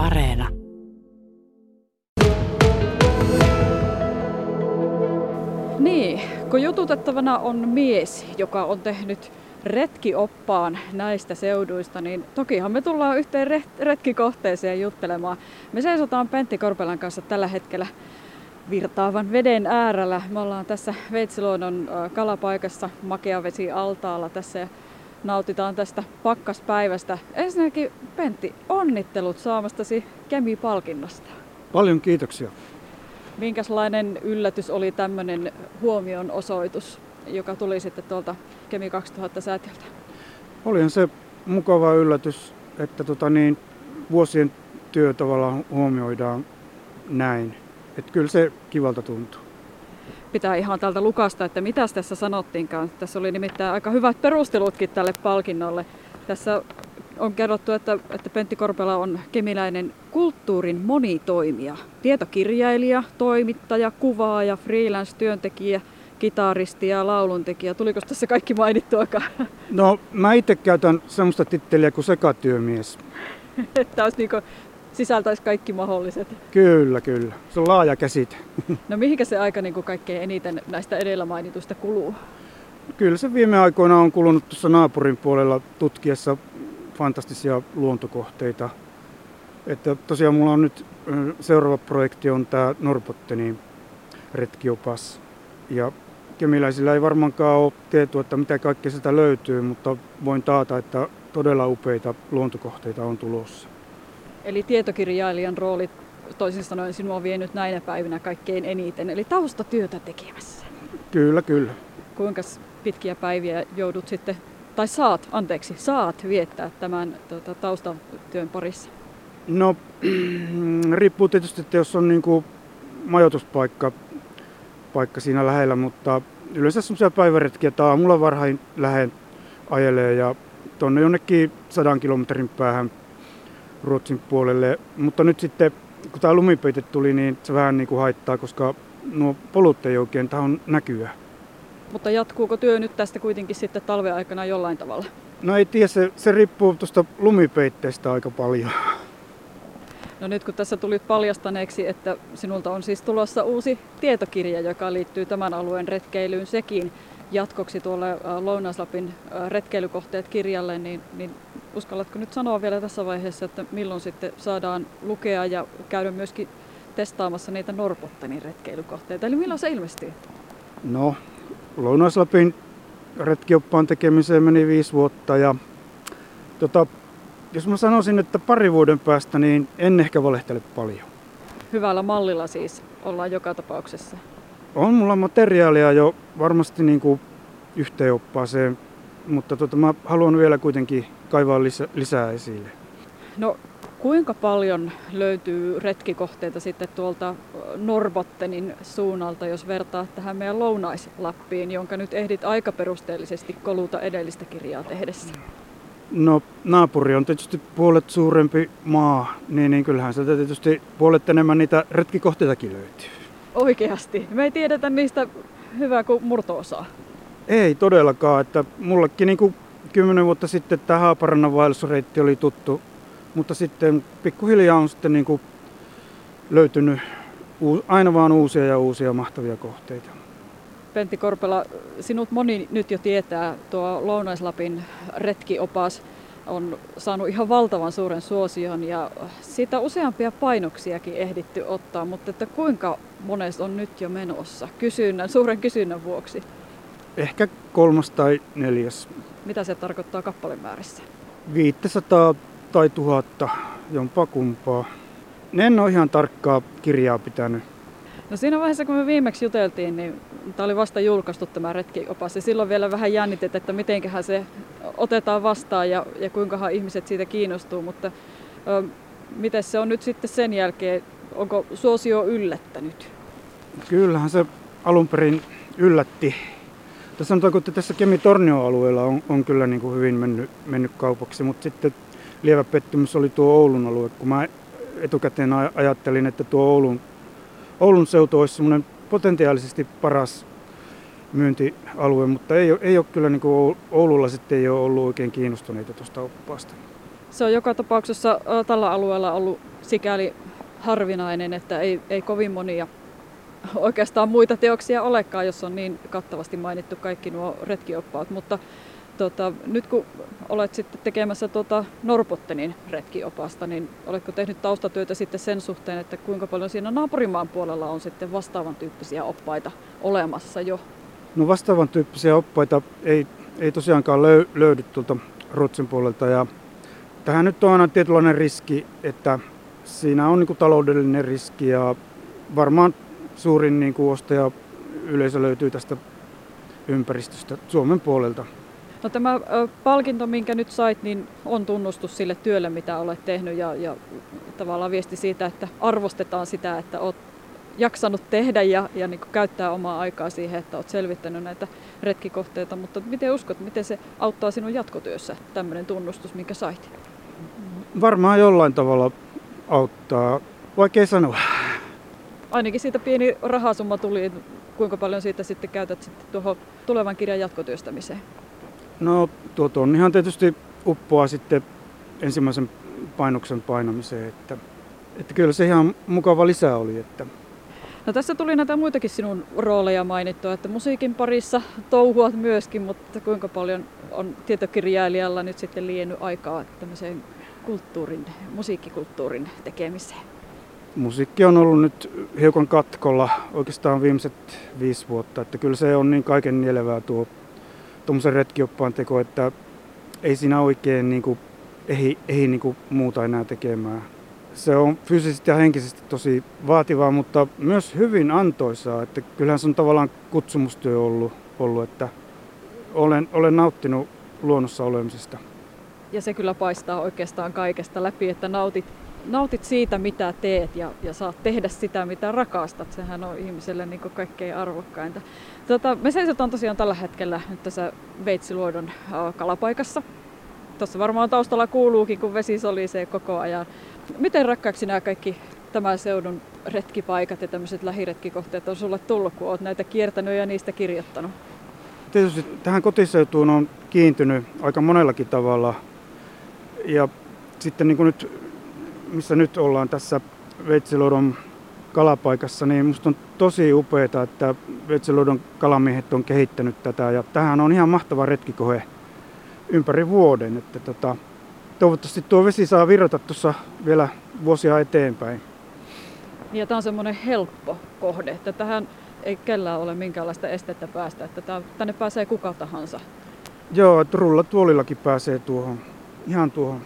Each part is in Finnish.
Areena. Niin, kun jututettavana on mies, joka on tehnyt retkioppaan näistä seuduista, niin tokihan me tullaan yhteen retkikohteeseen juttelemaan. Me seisotaan Pentti Korpelan kanssa tällä hetkellä virtaavan veden äärellä. Me ollaan tässä Veitsiluodon kalapaikassa Makeavesi altaalla tässä nautitaan tästä pakkaspäivästä. Ensinnäkin Pentti, onnittelut saamastasi Kemi-palkinnosta. Paljon kiitoksia. Minkälainen yllätys oli tämmöinen huomion osoitus, joka tuli sitten tuolta Kemi 2000 säätiöltä? Olihan se mukava yllätys, että tota niin, vuosien työ tavallaan huomioidaan näin. Että kyllä se kivalta tuntuu. Pitää ihan tältä lukasta, että mitä tässä sanottiinkaan. Tässä oli nimittäin aika hyvät perustelutkin tälle palkinnolle. Tässä on kerrottu, että, että Pentti Korpela on kemiläinen kulttuurin monitoimija, tietokirjailija, toimittaja, kuvaaja, freelance-työntekijä, kitaristi ja lauluntekijä. Tuliko tässä kaikki mainittuakaan? No mä itse käytän semmoista titteliä kuin sekatyömies. että olisi niin sisältäisi kaikki mahdolliset. Kyllä, kyllä. Se on laaja käsite. No mihinkä se aika niin kuin kaikkein eniten näistä edellä mainitusta kuluu? Kyllä se viime aikoina on kulunut tuossa naapurin puolella tutkiessa fantastisia luontokohteita. Että tosiaan mulla on nyt seuraava projekti on tämä Norbottenin retkiopas. Ja kemiläisillä ei varmaankaan ole tietoa, että mitä kaikkea sitä löytyy, mutta voin taata, että todella upeita luontokohteita on tulossa. Eli tietokirjailijan rooli toisin sanoen sinua on vienyt näinä päivinä kaikkein eniten, eli taustatyötä tekemässä. Kyllä, kyllä. Kuinka pitkiä päiviä joudut sitten, tai saat, anteeksi, saat viettää tämän tuota, taustatyön parissa? No, riippuu tietysti, että jos on niin kuin majoituspaikka paikka siinä lähellä, mutta yleensä semmoisia päiväretkiä, että aamulla varhain lähden ajelee ja tuonne jonnekin sadan kilometrin päähän Ruotsin puolelle. Mutta nyt sitten, kun tämä lumipeite tuli, niin se vähän niin kuin haittaa, koska nuo polut ei oikein tähän näkyä. Mutta jatkuuko työ nyt tästä kuitenkin sitten talven aikana jollain tavalla? No ei tiedä, se, se riippuu tuosta lumipeitteestä aika paljon. No nyt kun tässä tulit paljastaneeksi, että sinulta on siis tulossa uusi tietokirja, joka liittyy tämän alueen retkeilyyn sekin jatkoksi tuolle Lounais-Lapin retkeilykohteet kirjalle, niin, niin uskallatko nyt sanoa vielä tässä vaiheessa, että milloin sitten saadaan lukea ja käydä myöskin testaamassa niitä Norpottenin retkeilykohteita, eli milloin se ilmestyy? No, Lounais-Lapin retkioppaan tekemiseen meni viisi vuotta ja tota, jos mä sanoisin, että pari vuoden päästä, niin en ehkä valehtele paljon. Hyvällä mallilla siis ollaan joka tapauksessa. On mulla materiaalia jo varmasti niin kuin yhteenoppaaseen, mutta tota, mä haluan vielä kuitenkin kaivaa lisä, lisää esille. No kuinka paljon löytyy retkikohteita sitten tuolta Norbottenin suunnalta, jos vertaa tähän meidän Lounais-Lappiin, jonka nyt ehdit aika perusteellisesti koluta edellistä kirjaa tehdessä? No naapuri on tietysti puolet suurempi maa, niin, niin kyllähän sieltä tietysti puolet enemmän niitä retkikohteitakin löytyy. Oikeasti? Me ei tiedetä niistä hyvää kuin murtoosaa. Ei todellakaan, että mullekin niin kuin kymmenen vuotta sitten tämä Haaparannan vaellusreitti oli tuttu, mutta sitten pikkuhiljaa on sitten niin kuin löytynyt aina vaan uusia ja uusia mahtavia kohteita. Pentti Korpela, sinut moni nyt jo tietää, tuo Lounaislapin retkiopas on saanut ihan valtavan suuren suosion ja siitä useampia painoksiakin ehditty ottaa, mutta että kuinka monesta on nyt jo menossa kysynnän, suuren kysynnän vuoksi? Ehkä kolmas tai neljäs. Mitä se tarkoittaa kappalemäärissä? 500 tai tuhatta, jompaa kumpaa. En ole ihan tarkkaa kirjaa pitänyt. No siinä vaiheessa, kun me viimeksi juteltiin, niin tämä oli vasta julkaistu tämä retkiopas ja silloin vielä vähän jännitet, että mitenköhän se otetaan vastaan ja, ja kuinkahan ihmiset siitä kiinnostuu, mutta ö, miten se on nyt sitten sen jälkeen, onko suosio yllättänyt? Kyllähän se alun perin yllätti. Tässä sanotaanko, että tässä Kemi-Tornio-alueella on, on kyllä niin kuin hyvin mennyt, mennyt kaupaksi, mutta sitten lievä pettymys oli tuo Oulun alue, kun mä etukäteen ajattelin, että tuo Oulun, Oulun seutu olisi semmoinen potentiaalisesti paras myyntialue, mutta ei, ei ole kyllä niin kuin Oululla sitten ei ole ollut oikein kiinnostuneita tuosta oppaasta. Se on joka tapauksessa tällä alueella ollut sikäli harvinainen, että ei, ei kovin monia oikeastaan muita teoksia olekaan, jos on niin kattavasti mainittu kaikki nuo retkioppaat, mutta tota, nyt kun olet sitten tekemässä tuota Norpottenin retkiopasta, niin oletko tehnyt taustatyötä sitten sen suhteen, että kuinka paljon siinä naapurimaan puolella on sitten vastaavan tyyppisiä oppaita olemassa jo? No vastaavan tyyppisiä oppaita ei, ei tosiaankaan löy, löydy tuolta Ruotsin puolelta ja tähän nyt on aina tietynlainen riski, että siinä on niin taloudellinen riski ja varmaan suurin niin kuin ostaja yleisö löytyy tästä ympäristöstä Suomen puolelta. No tämä palkinto, minkä nyt sait, niin on tunnustus sille työlle, mitä olet tehnyt ja, ja tavallaan viesti siitä, että arvostetaan sitä, että olet jaksanut tehdä ja, ja niin käyttää omaa aikaa siihen, että olet selvittänyt näitä retkikohteita. Mutta miten uskot, miten se auttaa sinun jatkotyössä, tämmöinen tunnustus, minkä sait? Varmaan jollain tavalla auttaa. Vaikea sanoa. Ainakin siitä pieni rahasumma tuli. Kuinka paljon siitä sitten käytät sitten tuohon tulevan kirjan jatkotyöstämiseen? No tuo ihan tietysti uppoaa sitten ensimmäisen painoksen painamiseen, että, että kyllä se ihan mukava lisää oli. Että. No tässä tuli näitä muitakin sinun rooleja mainittua, että musiikin parissa touhuat myöskin, mutta kuinka paljon on tietokirjailijalla nyt sitten liennyt aikaa tämmöiseen kulttuurin, musiikkikulttuurin tekemiseen? Musiikki on ollut nyt hiukan katkolla oikeastaan viimeiset viisi vuotta, että kyllä se on niin kaiken nielevää tuo tuommoisen retkioppaan teko, että ei siinä oikein niin kuin, ehdi, ehdi niin kuin muuta enää tekemään. Se on fyysisesti ja henkisesti tosi vaativaa, mutta myös hyvin antoisaa. Että kyllähän se on tavallaan kutsumustyö ollut, ollut että olen, olen nauttinut luonnossa olemisesta. Ja se kyllä paistaa oikeastaan kaikesta läpi, että nautit, nautit siitä, mitä teet ja, ja saat tehdä sitä, mitä rakastat. Sehän on ihmiselle niin kaikkein arvokkainta. Tota, me seisotaan tosiaan tällä hetkellä nyt tässä Veitsiluodon kalapaikassa. Tuossa varmaan taustalla kuuluukin, kun vesi solisee koko ajan. Miten rakkaaksi nämä kaikki tämän seudun retkipaikat ja tämmöiset lähiretkikohteet on sulle tullut, kun olet näitä kiertänyt ja niistä kirjoittanut? Tietysti tähän kotiseutuun on kiintynyt aika monellakin tavalla. Ja sitten niin kuin nyt, missä nyt ollaan tässä Veitsiluodon kalapaikassa, niin musta on tosi upeaa, että Vetselodon kalamiehet on kehittänyt tätä ja tähän on ihan mahtava retkikohe ympäri vuoden. Että tota, toivottavasti tuo vesi saa virrata tuossa vielä vuosia eteenpäin. Ja tämä on semmoinen helppo kohde, että tähän ei kellään ole minkäänlaista estettä päästä, että tänne pääsee kuka tahansa. Joo, että tuolillakin pääsee tuohon, ihan tuohon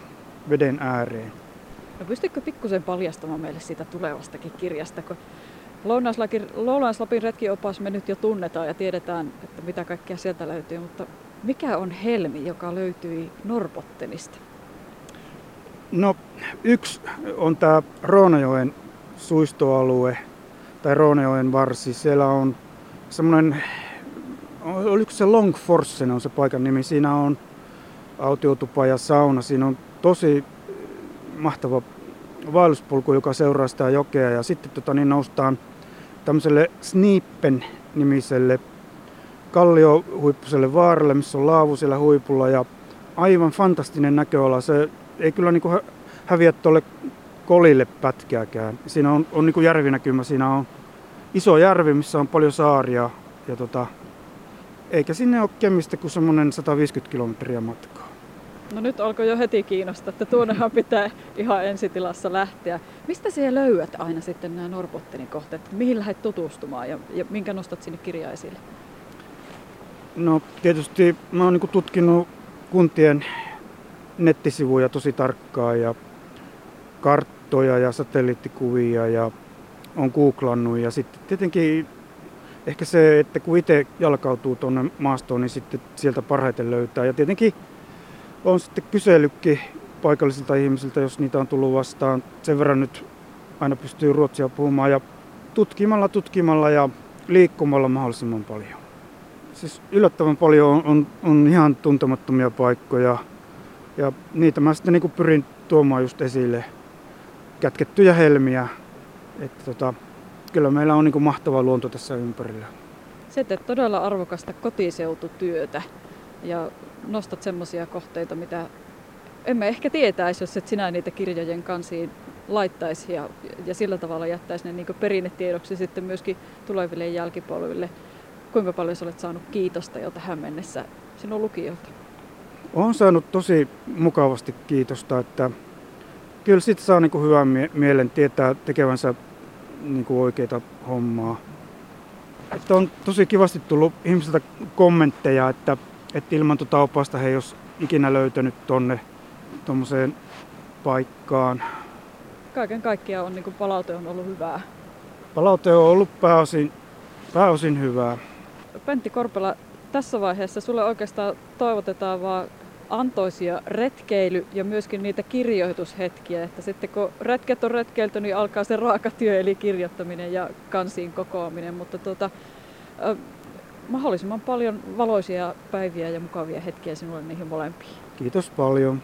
veden ääreen. No pystytkö pikkusen paljastamaan meille siitä tulevastakin kirjasta, kun Lounais-Lapin retkiopas me nyt jo tunnetaan ja tiedetään, että mitä kaikkea sieltä löytyy, mutta mikä on helmi, joka löytyi Norpottenista? No yksi on tämä Roonajoen suistoalue tai Roonajoen varsi. Siellä on semmoinen, oliko se Longforsen on se paikan nimi. Siinä on autiotupa ja sauna. Siinä on tosi mahtava vaelluspolku, joka seuraa sitä jokea. Ja sitten tota, niin noustaan tämmöiselle Snippen nimiselle kalliohuippuselle vaaralle, missä on laavu siellä huipulla ja aivan fantastinen näköala. Se ei kyllä niin kuin häviä tuolle kolille pätkääkään. Siinä on, on niin kuin järvinäkymä, siinä on iso järvi, missä on paljon saaria. Ja tota, eikä sinne ole kemistä kuin semmoinen 150 kilometriä matkaa. No nyt alkoi jo heti kiinnostaa, että tuonnehan pitää ihan ensitilassa lähteä. Mistä siellä löydät aina sitten nämä Norbottenin kohteet? Mihin lähdet tutustumaan ja, ja minkä nostat sinne kirjaa esille? No tietysti mä oon niin tutkinut kuntien nettisivuja tosi tarkkaan ja karttoja ja satelliittikuvia ja on googlannut ja sitten tietenkin ehkä se, että kun itse jalkautuu tuonne maastoon, niin sitten sieltä parhaiten löytää. Ja tietenkin on sitten kysellytkin paikallisilta ihmisiltä, jos niitä on tullut vastaan. Sen verran nyt aina pystyy ruotsia puhumaan ja tutkimalla, tutkimalla ja liikkumalla mahdollisimman paljon. Siis yllättävän paljon on, on, on ihan tuntemattomia paikkoja ja niitä mä sitten niin pyrin tuomaan just esille. Kätkettyjä helmiä. Että tota, kyllä meillä on niin mahtava luonto tässä ympärillä. Se teet todella arvokasta kotiseututyötä ja nostat semmoisia kohteita, mitä emme ehkä tietäisi, jos et sinä niitä kirjojen kansiin laittaisi ja, ja sillä tavalla jättäisi ne niin perinnetiedoksi sitten myöskin tuleville jälkipolville. Kuinka paljon olet saanut kiitosta jo tähän mennessä sinun lukijoilta? Olen saanut tosi mukavasti kiitosta, että kyllä sitten saa niin hyvän mie- mielen tietää tekevänsä niin oikeita hommaa. Että on tosi kivasti tullut ihmisiltä kommentteja, että, että ilman tuota opasta he ei olisi ikinä löytänyt tonne tuommoiseen paikkaan. Kaiken kaikkiaan on, niin kuin palaute on ollut hyvää. Palaute on ollut pääosin, pääosin hyvää. Pentti Korpela, tässä vaiheessa sulle oikeastaan toivotetaan vaan antoisia retkeily- ja myöskin niitä kirjoitushetkiä, että sitten kun retket on retkeilty, niin alkaa se raakatyö eli kirjoittaminen ja kansiin kokoaminen, mutta tuota, mahdollisimman paljon valoisia päiviä ja mukavia hetkiä sinulle niihin molempiin. Kiitos paljon.